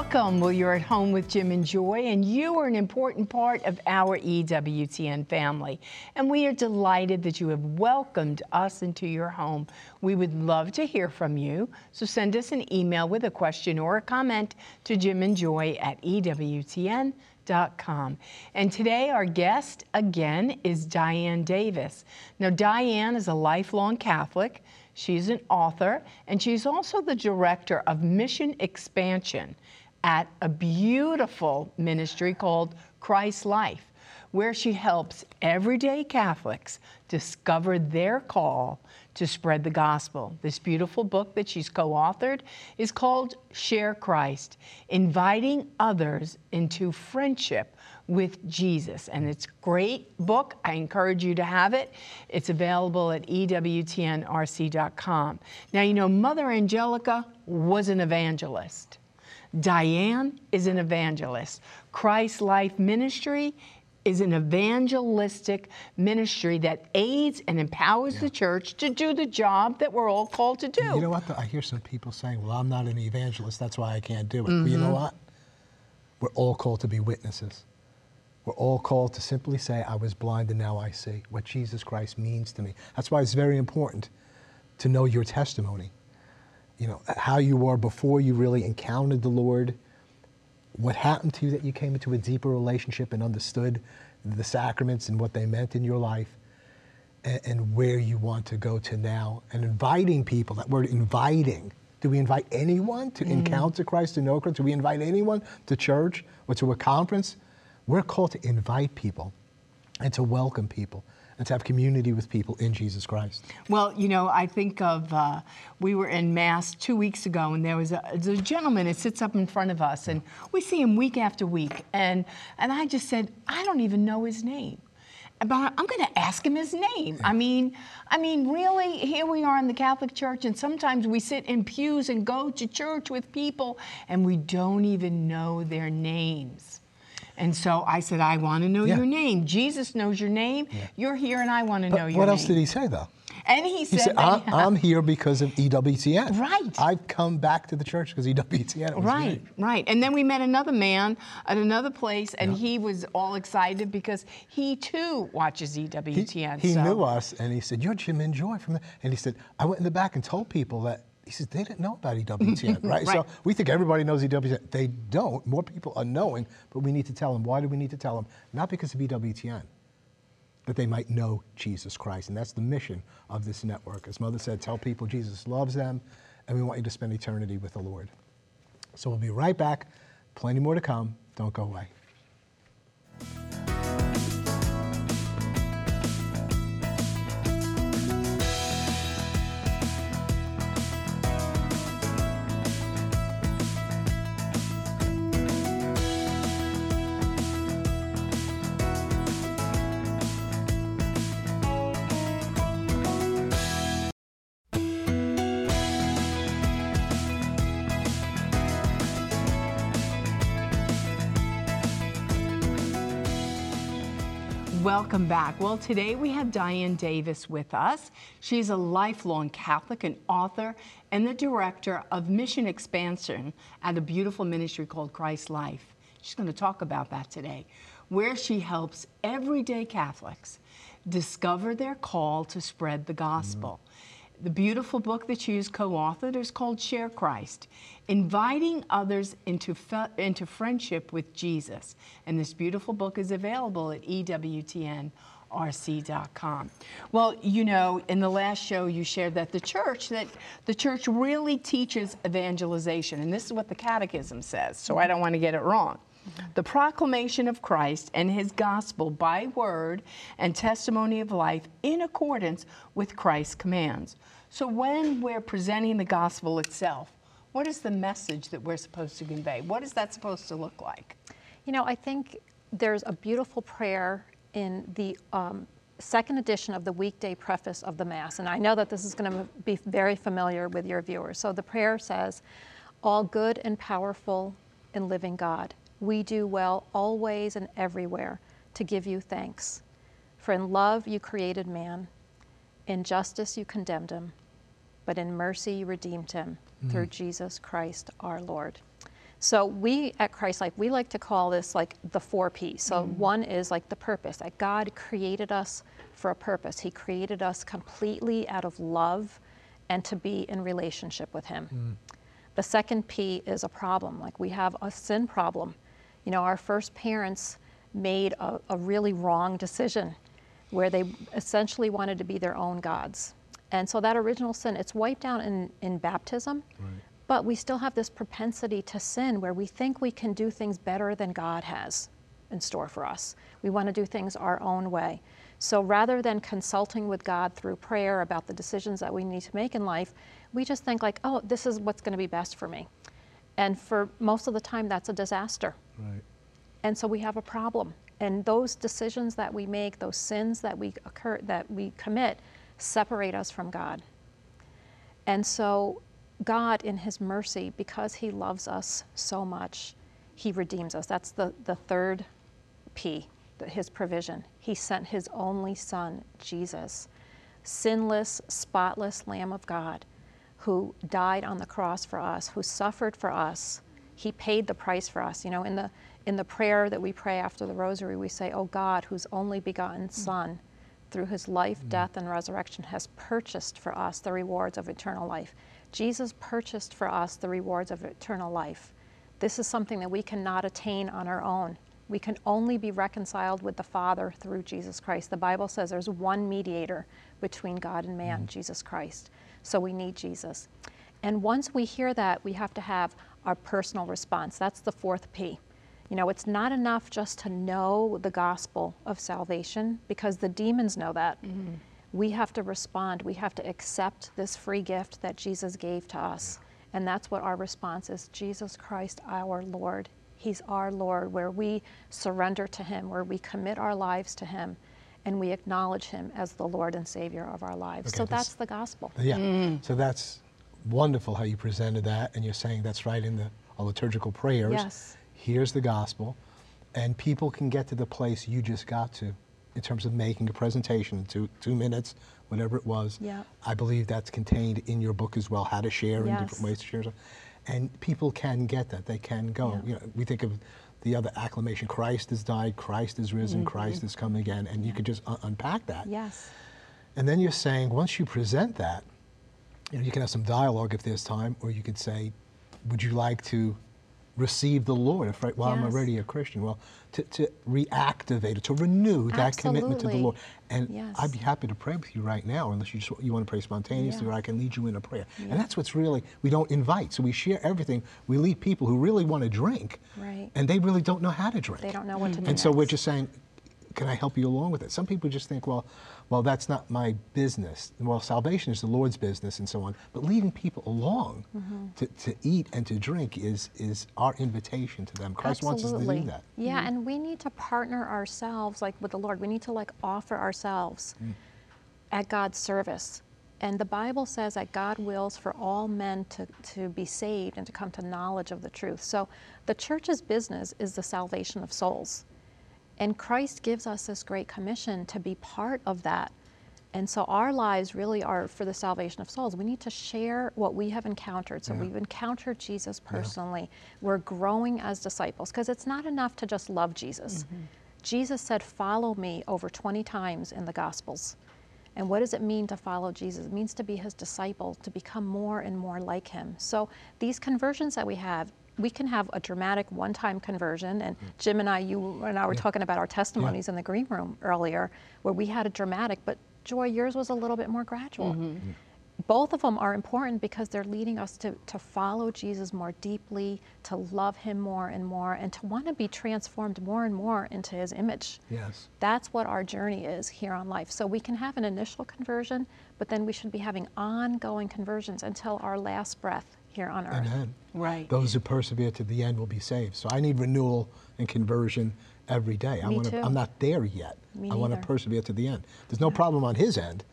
Welcome. Well, you're at home with Jim and Joy, and you are an important part of our EWTN family. And we are delighted that you have welcomed us into your home. We would love to hear from you, so send us an email with a question or a comment to Jim and Joy at EWTN.com. And today, our guest again is Dianne Davis. Now, Dianne is a lifelong Catholic. She's an author, and she's also the director of mission expansion at a beautiful ministry called Christ Life, where she helps everyday Catholics discover their call to spread the gospel. This beautiful book that she's co authored is called Share Christ, inviting others into friendship with Jesus. And it's a great book. I encourage you to have it. It's available at EWTNRC.com. Now, you know, Mother Angelica was an evangelist. Dianne is an evangelist. Christ Life Ministry is an evangelistic ministry that aids and empowers yeah. the church to do the job that we're all called to do. You know what? I hear some people saying, well, I'm not an evangelist, that's why I can't do it. Mm-hmm. You know what? We're all called to be witnesses. We're all called to simply say, I was blind and now I see what Jesus Christ means to me. That's why it's very important to know your testimony. You know, how you were before you really encountered the Lord, what happened to you that you came into a deeper relationship and understood the sacraments and what they meant in your life, and, and where you want to go to now. And inviting people, that word inviting, do we invite anyone to mm. encounter Christ, to know Christ? Do we invite anyone to church or to a conference? We're called to invite people and to welcome people and to have community with people in Jesus Christ. Well, you know, I think of uh, we were in Mass two weeks ago, and there was a, a, gentleman that sits up in front of us, and we see him week after week, and and I just said, I don't even know his name. But I'm going to ask him his name. I mean, I mean, really, here we are in the Catholic Church, and sometimes we sit in pews and go to church with people, and we don't even know their names. And so I said, I want to know yeah. your name. Jesus knows your name. Yeah. You're here, and I want to know your name. What else did he say, though? And he said, he said I'm, I'm, here because of EWTN. Right. I've come back to the church because EWTN. right, great. right. And then we met another man at another place, and yeah. he was all excited because he too watches EWTN. He, he so. knew us, and he said, "You're Jim and Joy from," the, and he said, "I went in the back and told people that he says, they didn't know about EWTN, right? right? So we think everybody knows EWTN. They don't. More people are knowing, but we need to tell them. Why do we need to tell them? Not because of EWTN, that they might know Jesus Christ. And that's the mission of this network. As Mother said, tell people Jesus loves them, and we want you to spend eternity with the Lord. So we'll be right back. Plenty more to come. Don't go away. Welcome back. Well, today we have Dianne Davis with us. She's a lifelong Catholic and author and the director of Mission Expansion at a beautiful ministry called Christ Life. She's going to talk about that today, where she helps everyday Catholics discover their call to spread the gospel. Mm-hmm. The beautiful book that she's co authored is called Share Christ, inviting others into, into friendship with Jesus. And this beautiful book is available at EWTNRC.com. Well, you know, in the last show you shared that the church that the church really teaches evangelization, and this is what the catechism says, so I don't want to get it wrong. The proclamation of Christ and his gospel by word and testimony of life in accordance with Christ's commands. So when we're presenting the gospel itself, what is the message that we're supposed to convey? What is that supposed to look like? You know, I think there's a beautiful prayer in the um, second edition of the weekday preface of the Mass, and I know that this is going to be very familiar with your viewers. So the prayer says, All good and powerful and living God, we do well always and everywhere to give you thanks. For in love you created man, in justice you condemned him, but in mercy you redeemed him mm. through Jesus Christ our Lord. So we at Christ Life, we like to call this like the four P's. So one is like the purpose that God created us for a purpose. He created us completely out of love and to be in relationship with Him. The second P is a problem. Like we have a sin problem. You know, our first parents made a, a really wrong decision where they essentially wanted to be their own gods. And so that original sin, it's wiped out in, in baptism, but we still have this propensity to sin where we think we can do things better than God has in store for us. We want to do things our own way. So rather than consulting with God through prayer about the decisions that we need to make in life, we just think like, oh, this is what's going to be best for me. And for most of the time, that's a disaster. Right. And so we have a problem. And those decisions that we make, those sins that we occur that we commit, separate us from God. And so God in his mercy, because he loves us so much, he redeems us. That's the, the third P, his provision. He sent his only son, Jesus, sinless, spotless Lamb of God, who died on the cross for us, who suffered for us. He paid the price for us. You know, in the in the prayer that we pray after the rosary, we say, "Oh God, whose only begotten mm. Son, through his life, mm. death, and resurrection, has purchased for us the rewards of eternal life." Jesus purchased for us the rewards of eternal life. This is something that we cannot attain on our own. We can only be reconciled with the Father through Jesus Christ. The Bible says there's one mediator between God and man, mm. Jesus Christ. So we need Jesus. And once we hear that, we have to have our personal response. That's the fourth P. You know, it's not enough just to know the gospel of salvation because the demons know that. Mm-hmm. We have to respond. We have to accept this free gift that Jesus gave to us. And that's what our response is Jesus Christ, our Lord. He's our Lord, where we surrender to Him, where we commit our lives to Him, and we acknowledge Him as the Lord and Savior of our lives. Okay, so this- that's the gospel. Yeah. Mm-hmm. So that's wonderful how you presented that, and you're saying that's right in the liturgical prayers. Yes. Here's the gospel, and people can get to the place you just got to, in terms of making a presentation in two two minutes, whatever it was. Yeah. I believe that's contained in your book as well, how to share in Yes. different ways to share. And people can get that. They can go. Yeah. You know, we think of the other acclamation: Christ has died, Christ is risen, Mm-hmm. Christ is come again, and you could just un- unpack that. Yes. And then you're saying once you present that, you know, you can have some dialogue if there's time, or you could say, "Would you like to receive the Lord?" If right, well, I'm already a Christian. Well, to, to reactivate it, to renew that commitment to the Lord. And Yes. I'd be happy to pray with you right now, unless you just you want to pray spontaneously, or I can lead you in a prayer. Yeah. And that's what's really we don't invite, so we share everything. We lead people who really want to drink, Right. and they really don't know how to drink. They don't know what to do. And so we're just saying, can I help you along with it? Some people just think, well, well, that's not my business. Well, salvation is the Lord's business and so on. But leading people along Mm-hmm. to, to eat and to drink is, is our invitation to them. Christ wants us to Absolutely. do that. Yeah, and we need to partner ourselves like with the Lord. We need to like offer ourselves Mm. at God's service. And the Bible says that God wills for all men to, to be saved and to come to knowledge of the truth. So the church's business is the salvation of souls. And Christ gives us this great commission to be part of that. And so our lives really are for the salvation of souls. We need to share what we have encountered. So Yeah. we've encountered Jesus personally. We're growing as disciples because it's not enough to just love Jesus. Mm-hmm. Jesus said, Follow me over 20 times in the Gospels. And what does it mean to follow Jesus? It means to be his disciple, to become more and more like him. So these conversions that we have, we can have a dramatic one-time conversion. And mm. Jim and I, you and I were talking about our testimonies in the green room earlier, where we had a dramatic, but Joy, yours was a little bit more gradual. Mm-hmm. Both of them are important because they're leading us to, to follow Jesus more deeply, to love him more and more, and to want to be transformed more and more into his image. Yes. That's what our journey is here on life. So we can have an initial conversion, but then we should be having ongoing conversions until our last breath here on earth. Amen. Right. Those who persevere to the end will be saved. So I need renewal and conversion every day. I wanna, too. I'm not there yet. Me I want to persevere to the end. There's no problem on his end.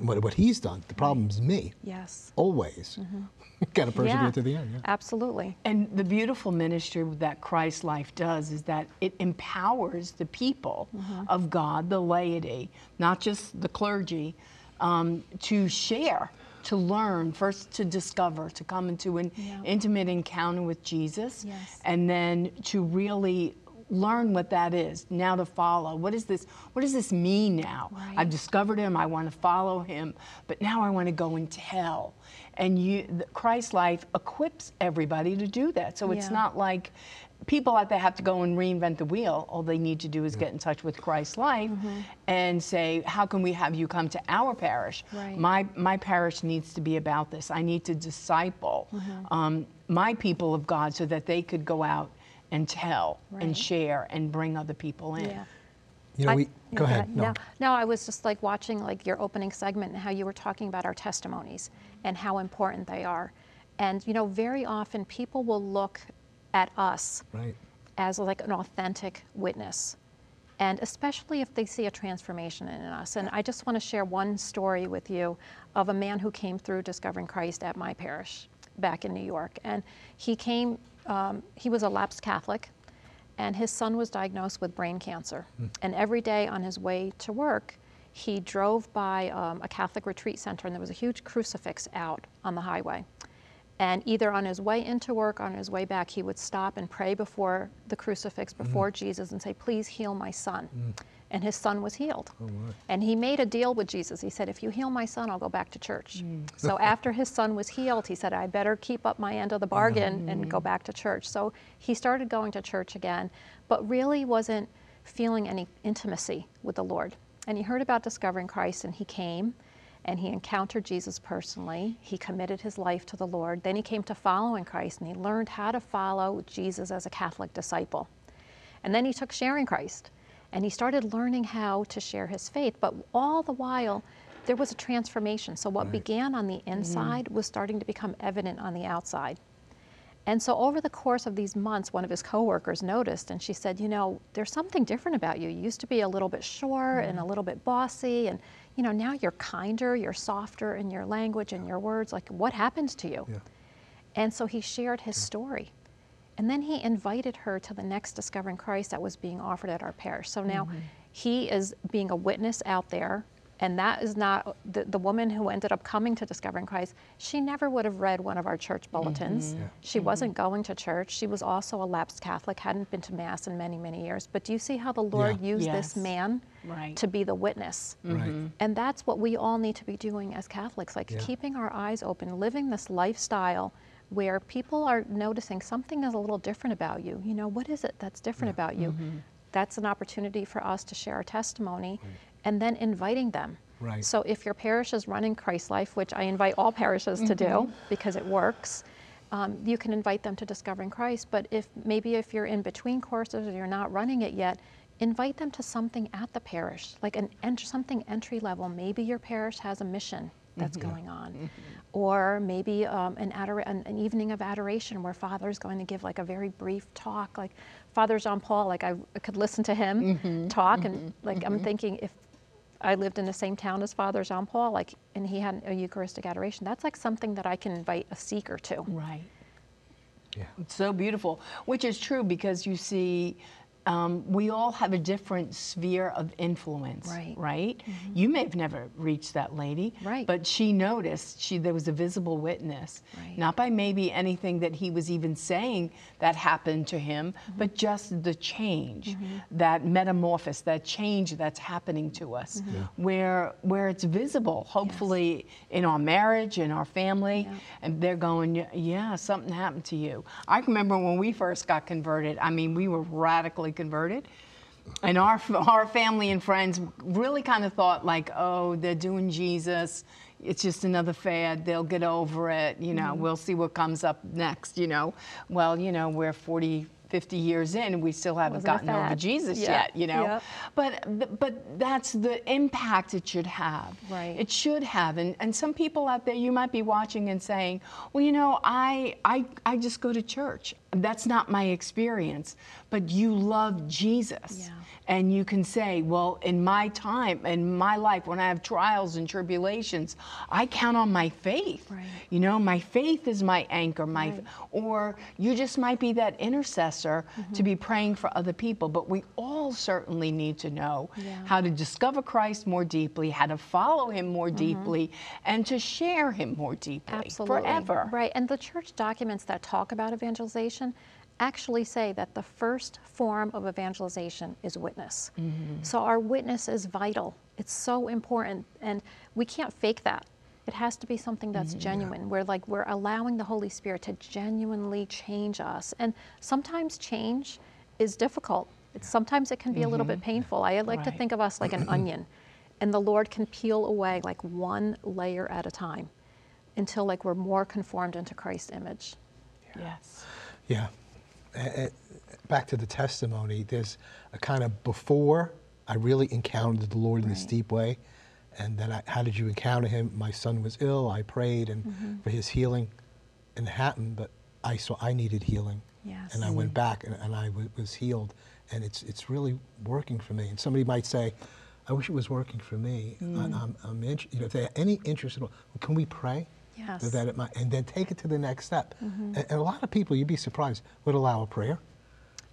What, what he's done, the problem's me. Yes. Always. Got to persevere yeah, to the end. Yeah. absolutely. And the beautiful ministry that Christ life does is that it empowers the people of God, the laity, not just the clergy, um, to share to learn, first to discover, to come into an Yeah. intimate encounter with Jesus, Yes. and then to really learn what that is. Now to follow. What is this? What does this mean now? Right. I've discovered him. I want to follow him, but now I want to go and tell. And you, Christ life equips everybody to do that. So it's not like people out there have to go and reinvent the wheel. All they need to do is get in touch with Christ life Mm-hmm. and say, "How can we have you come to our parish? Right. My my parish needs to be about this. I need to disciple Mm-hmm. um, my people of God so that they could go out and tell Right. and share and bring other people in." Yeah. You know, I- we, yeah, go ahead. No. No, no, I was just like watching like your opening segment and how you were talking about our testimonies and how important they are. And you know, very often people will look at us Right. as like an authentic witness. And especially if they see a transformation in us. And I just want to share one story with you of a man who came through Discovering Christ at my parish back in New York. And he came, um, he was a lapsed Catholic, and his son was diagnosed with brain cancer. And every day on his way to work, he drove by um, a Catholic retreat center, and there was a huge crucifix out on the highway. And either on his way into work or on his way back, he would stop and pray before the crucifix, mm-hmm. before Jesus, and say, Please heal my son. Mm. And his son was healed. Oh, and he made a deal with Jesus. He said, If you heal my son, I'll go back to church. Mm. so after his son was healed, he said, I better keep up my end of the bargain and go mm. back to church. So he started going to church again, but really wasn't feeling any intimacy with the Lord. And he heard about discovering Christ and he came and he encountered Jesus personally. He committed his life to the Lord. Then he came to following Christ and he learned how to follow Jesus as a Catholic disciple. And then he took sharing Christ and he started learning how to share his faith. But all the while, there was a transformation. So what Right. began on the mm-hmm. inside was starting to become evident on the outside. And so over the course of these months, one of his coworkers noticed and she said, You know, there's something different about you. You used to be a little bit short and a mm-hmm. little bit bossy, and you know, now you're kinder, you're softer in your language and your words. Like, what happened to you? Yeah. And so he shared his story. And then he invited her to the next Discovering Christ that was being offered at our parish. So now mm-hmm. he is being a witness out there. And that is not the, the woman who ended up coming to Discovering Christ. She never would have read one of our church mm-hmm. bulletins. Yeah. She mm-hmm. wasn't going to church. She was also a lapsed Catholic, hadn't been to Mass in many, many years. But do you see how the Lord Yeah. used Yes. this man Right. to be the witness? Right. Mm-hmm. And that's what we all need to be doing as Catholics, like Yeah. keeping our eyes open, living this lifestyle where people are noticing something is a little different about you. You know, what is it that's different about you? That's an opportunity for us to share our testimony and then inviting them. Right. So if your parish is running Christ Life, which I invite all parishes to do mm-hmm. because it works, um, you can invite them to Discovering Christ. But if maybe if you're in between courses or you're not running it yet, invite them to something at the parish, like an ent- something entry level. Maybe your parish has a mission that's mm-hmm. going on, mm-hmm. or maybe um, an, adora- an an evening of adoration where Father is going to give like a very brief talk, like Father Jean Paul. Like I, I could listen to him talk, and like I'm thinking if I lived in the same town as Father Jean Paul, like, and he had a Eucharistic adoration. That's like something that I can invite a seeker to. Right. Yeah. It's so beautiful, which is true because you see, um, we all have a different sphere of influence, Right. Right. Mm-hmm. You may have never reached that lady, Right. But she noticed. She there was a visible witness, Right. not by maybe anything that he was even saying that happened to him, mm-hmm. but just the change, mm-hmm. that metamorphosis, that change that's happening to us, where where it's visible. Hopefully, in our marriage, in our family, Yeah. and they're going, "Yeah, yeah, something happened to you. I remember when we first got converted, I mean, we were radically converted. And our, our family and friends really kind of thought, like, oh, they're doing Jesus. It's just another fad. They'll get over it. You know, mm-hmm. we'll see what comes up next, you know. Well, you know, we're 40, 50 years in and we still haven't Wasn't gotten over. Jesus Yeah, yet, you know. yeah. But, but that's the impact it should have. Right. It should have. And, and some people out there, you might be watching and saying, well, you know, I, I, I just go to church. That's not my experience. But you love Jesus. Yeah. And you can say, well, in my time, in my life, when I have trials and tribulations, I count on my faith. Right. You know, my faith is my anchor. My, Right. or you just might be that intercessor to Mm-hmm. be praying for other people. But we all certainly need to know Yeah. how to discover Christ more deeply, how to follow Him more deeply, and to share Him more deeply. Absolutely. forever. Right. And the church documents that talk about evangelization actually say that the first form of evangelization is witness. Mm-hmm. So our witness is vital. It's so important and we can't fake that. It has to be something that's mm-hmm. genuine. We're like we're allowing the Holy Spirit to genuinely change us. And sometimes change is difficult. It's, sometimes it can be a little bit mm-hmm. painful. I like to think of us like an onion. And the Lord can peel away like one layer at a time until like we're more conformed into Christ's image. Yes. Yeah. Back to the testimony, there's a kind of before I really encountered the Lord in this deep way. And then I, how did you encounter him? My son was ill. I prayed and Mm-hmm. for his healing, and it happened. But I saw I needed healing, Yes. and I went back and, and I w- was healed. And it's it's really working for me. And somebody might say, "I wish it was working for me." I, I'm, I'm int- you know, if they have any interest at all, can we pray? Yes. That- it might, and then take it to the next step. And, and a lot of people, you'd be surprised, would allow a prayer.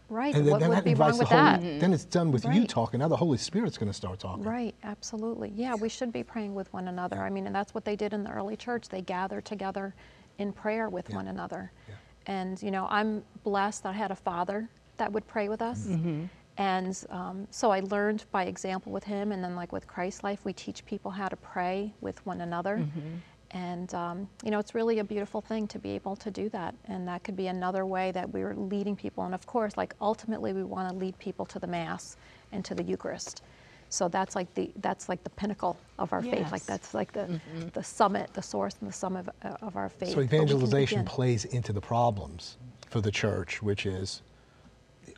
Right. And then, what then would that be wrong invites with the Holy, that? Then it's done with you talking. Now the Holy Spirit's going to start talking. Right, absolutely. Yeah, we should be praying with one another. I mean, and that's what they did in the early church. They gathered together in prayer with Yeah. one another. Yeah. And, you know, I'm blessed that I had a father that would pray with us. Mm-hmm. And um, so I learned by example with him. And then, like with Christ Life, we teach people how to pray with one another. Mm-hmm. And, um, you know, it's really a beautiful thing to be able to do that. And that could be another way that we're leading people. And of course, like ultimately, we want to lead people to the Mass and to the Eucharist. So that's like the that's like the pinnacle of our faith. Like that's like the the summit, the source and the summit of, uh, of our faith. So But we can evangelization plays into the problems for the church, which is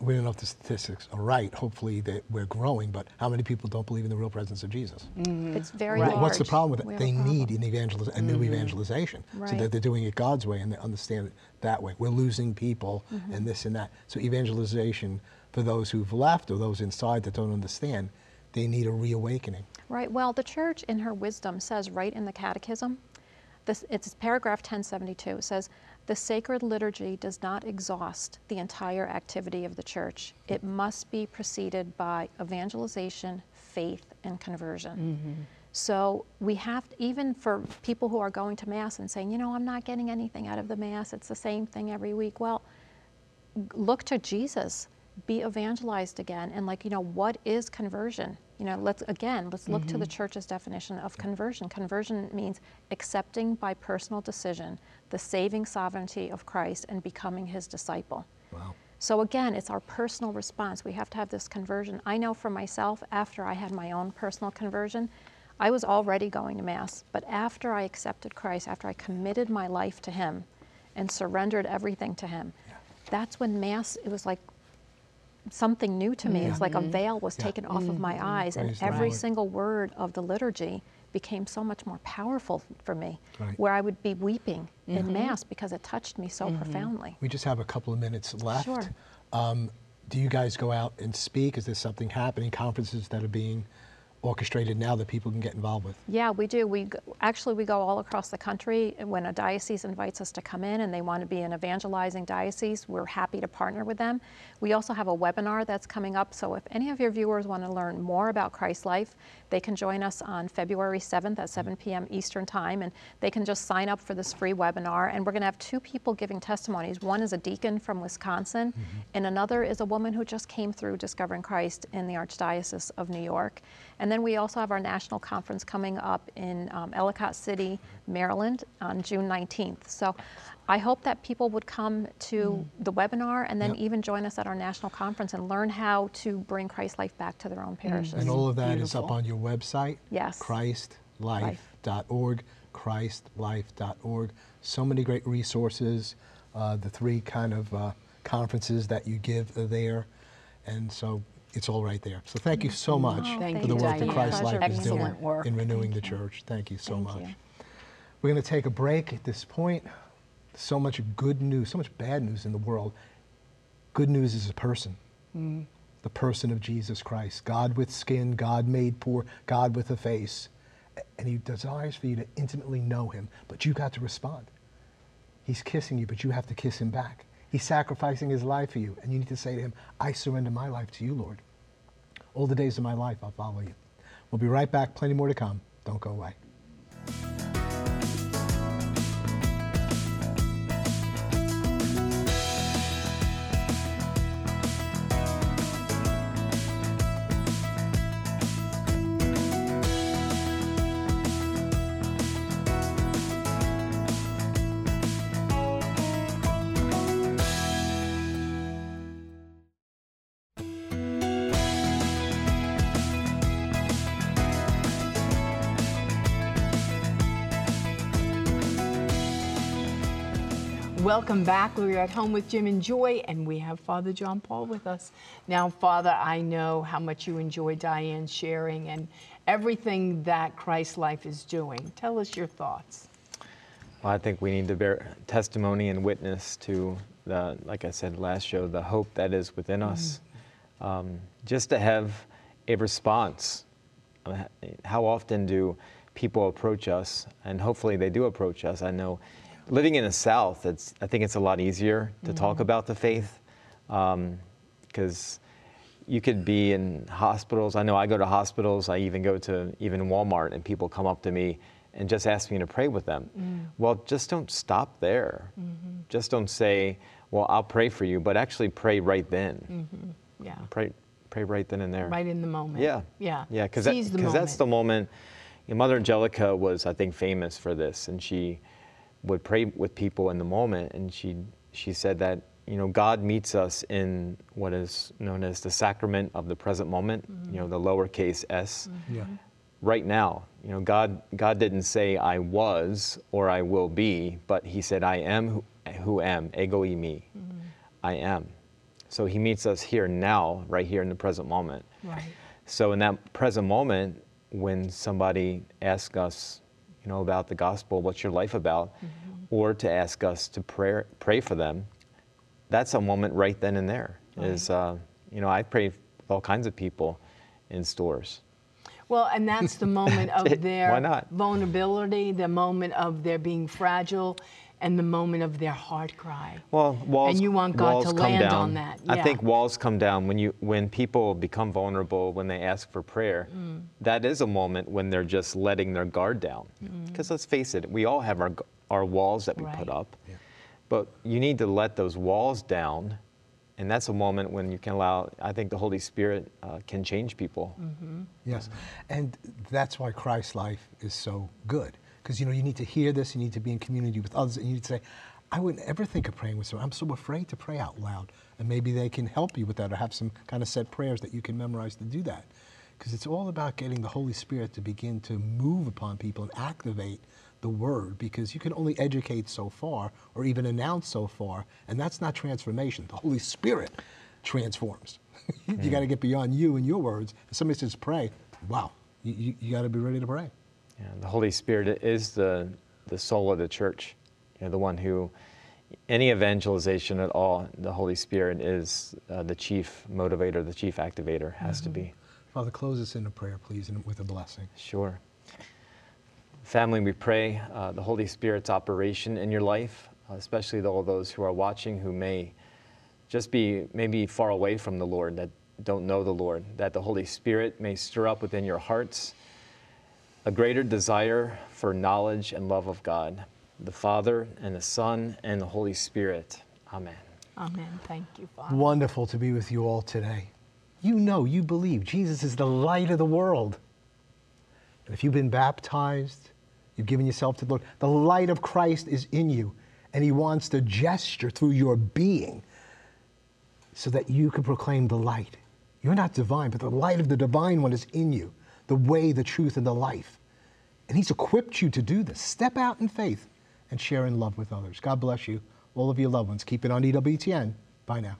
we don't know if the statistics are right. Hopefully that we're growing, but how many people don't believe in the real presence of Jesus? It's very What- large. What's the problem with We it? have They need an evangeliz- a new evangelization, so that they're doing it God's way and they understand it that way. We're losing people Mm-hmm. and this and that. So evangelization for those who've left or those inside that don't understand, they need a reawakening. Right. Well, the church, in her wisdom, says right in the Catechism, this, it's paragraph 1072. It says, "The sacred liturgy does not exhaust the entire activity of the church. It must be preceded by evangelization, faith, and conversion." Mm-hmm. So we have, to, even for people who are going to mass and saying, you know, I'm not getting anything out of the mass. It's the same thing every week. Well, look to Jesus, be evangelized again, and like you know, what is conversion? You know, let's again let's look to the mm-hmm. church's definition of conversion. Conversion means accepting by personal decision the saving sovereignty of Christ and becoming His disciple. Wow. So again, it's our personal response. We have to have this conversion. I know for myself, after I had my own personal conversion, I was already going to Mass, but after I accepted Christ, after I committed my life to Him and surrendered everything to Him, that's when Mass, it was like something new to me. It's like a mm-hmm. veil was Yeah. taken off of mm-hmm. my eyes, and Praise the every Lord. single word of the liturgy became so much more powerful for me, Right. where I would be weeping in mm-hmm. Mass because it touched me so profoundly. We just have a couple of minutes left. Sure. Um, do you guys go out and speak? Is there something happening? Conferences that are being orchestrated now that people can get involved with? Yeah, we do. We actually we go all across the country. When a diocese invites us to come in and they want to be an evangelizing diocese, we're happy to partner with them. We also have a webinar that's coming up. So if any of your viewers want to learn more about Christ Life, they can join us on February 7th at 7 p.m. Eastern Time, and they can just sign up for this free webinar. And we're going to have two people giving testimonies. One is a deacon from Wisconsin, mm-hmm. and another is a woman who just came through discovering Christ in the Archdiocese of New York. And then we also have our national conference coming up in um, Ellicott City, Maryland on June 19th. So I hope that people would come to the webinar and then Yep. even join us at our national conference and learn how to bring Christ life back to their own parishes. And all of that is up on your website? Yes. Christlife.org. Christlife.org. So many great resources. Uh, the three kind of uh, conferences that you give are there. And so it's all right there. So thank you so much Oh, Thank for the you, work that Dianne. Christ Pleasure Life is doing Excellent work. in renewing Thank the church. Thank you so Thank much. you. We're going to take a break at this point. So much good news, so much bad news in the world. Good news is a person. Hmm. The person of Jesus Christ. God with skin, God made poor, God with a face. And he desires for you to intimately know him, but you got to respond. He's kissing you, but you have to kiss him back. He's sacrificing his life for you, and you need to say to him, I surrender my life to you, Lord. All the days of my life, I'll follow you. We'll be right back. Plenty more to come. Don't go away. Welcome back. We're at home with Jim and Joy, and we have Father John Paul with us. Now, Father, I know how much you enjoy Dianne sharing and everything that Christ Life is doing. Tell us your thoughts. Well, I think we need to bear testimony and witness to the, like I said last show, the hope that is within us. Um, just to have a response. Uh, How often do people approach us? And hopefully they do approach us. I know living in the South, it's, I think it's a lot easier to mm-hmm. talk about the faith um, because you could be in hospitals. I know I go to hospitals. I even go to even Walmart, and people come up to me and just ask me to pray with them. Mm. Well, just don't stop there. Mm-hmm. Just don't say, "Well, I'll pray for you," but actually pray right then. Mm-hmm. Yeah, Pray, pray right then and there. right in the moment. Yeah. Yeah. Yeah, because the that's the moment. moment. you know, Mother Angelica was, I think, famous for this, and she would pray with people in the moment, and she she said that you know God meets us in what is known as the sacrament of the present moment. You know, the lowercase s. Mm-hmm. Yeah. Right now, you know, God God didn't say I was or I will be, but He said I am who, who am, ego e me. Mm-hmm. I am. So He meets us here now, right here in the present moment. Right. So in that present moment, when somebody asks us, you know, about the gospel, what's your life about, or to ask us to pray pray for them, that's a moment right then and there. Is uh, you know, I pray for all kinds of people in stores. Well, and that's the moment of their vulnerability, the moment of their being fragile, and the moment of their heart cry. Well, walls. And you want God walls to come land down. on that, I think walls come down when you when people become vulnerable when they ask for prayer. Mm. That is a moment when they're just letting their guard down. Because let's face it, we all have our our walls that we put Mm. Right. up, but you need to let those walls down. And that's a moment when you can allow, I think the Holy Spirit uh, can change people. Mm. Yes. And that's why Christ's life is so good. Because, you know, you need to hear this, you need to be in community with others, and you need to say, I wouldn't ever think of praying with someone. I'm so afraid to pray out loud. And maybe they can help you with that or have some kind of set prayers that you can memorize to do that. Because it's all about getting the Holy Spirit to begin to move upon people and activate the word because you can only educate so far or even announce so far, and that's not transformation. The Holy Spirit transforms. you hmm. got to get beyond you and your words. If somebody says pray, wow, you, you, you got to be ready to pray. Yeah, the Holy Spirit is the, the soul of the church. You know, the one who, any evangelization at all, the Holy Spirit is uh, the chief motivator, the chief activator, has to be. Father, close us in a prayer, please, and with a blessing. Sure. Family, we pray uh, the Holy Spirit's operation in your life, uh, especially to all those who are watching who may just be maybe far away from the Lord, that don't know the Lord, that the Holy Spirit may stir up within your hearts a greater desire for knowledge and love of God, the Father and the Son and the Holy Spirit. Amen. Amen. Thank you, Father. Wonderful to be with you all today. You know, you believe Jesus is the light of the world. And if you've been baptized, you've given yourself to the Lord, the light of Christ is in you, and He wants to gesture through your being so that you can proclaim the light. You're not divine, but the light of the divine one is in you, the way, the truth, and the life. And He's equipped you to do this. Step out in faith and share in love with others. God bless you. All of your loved ones. Keep it on EWTN. Bye now.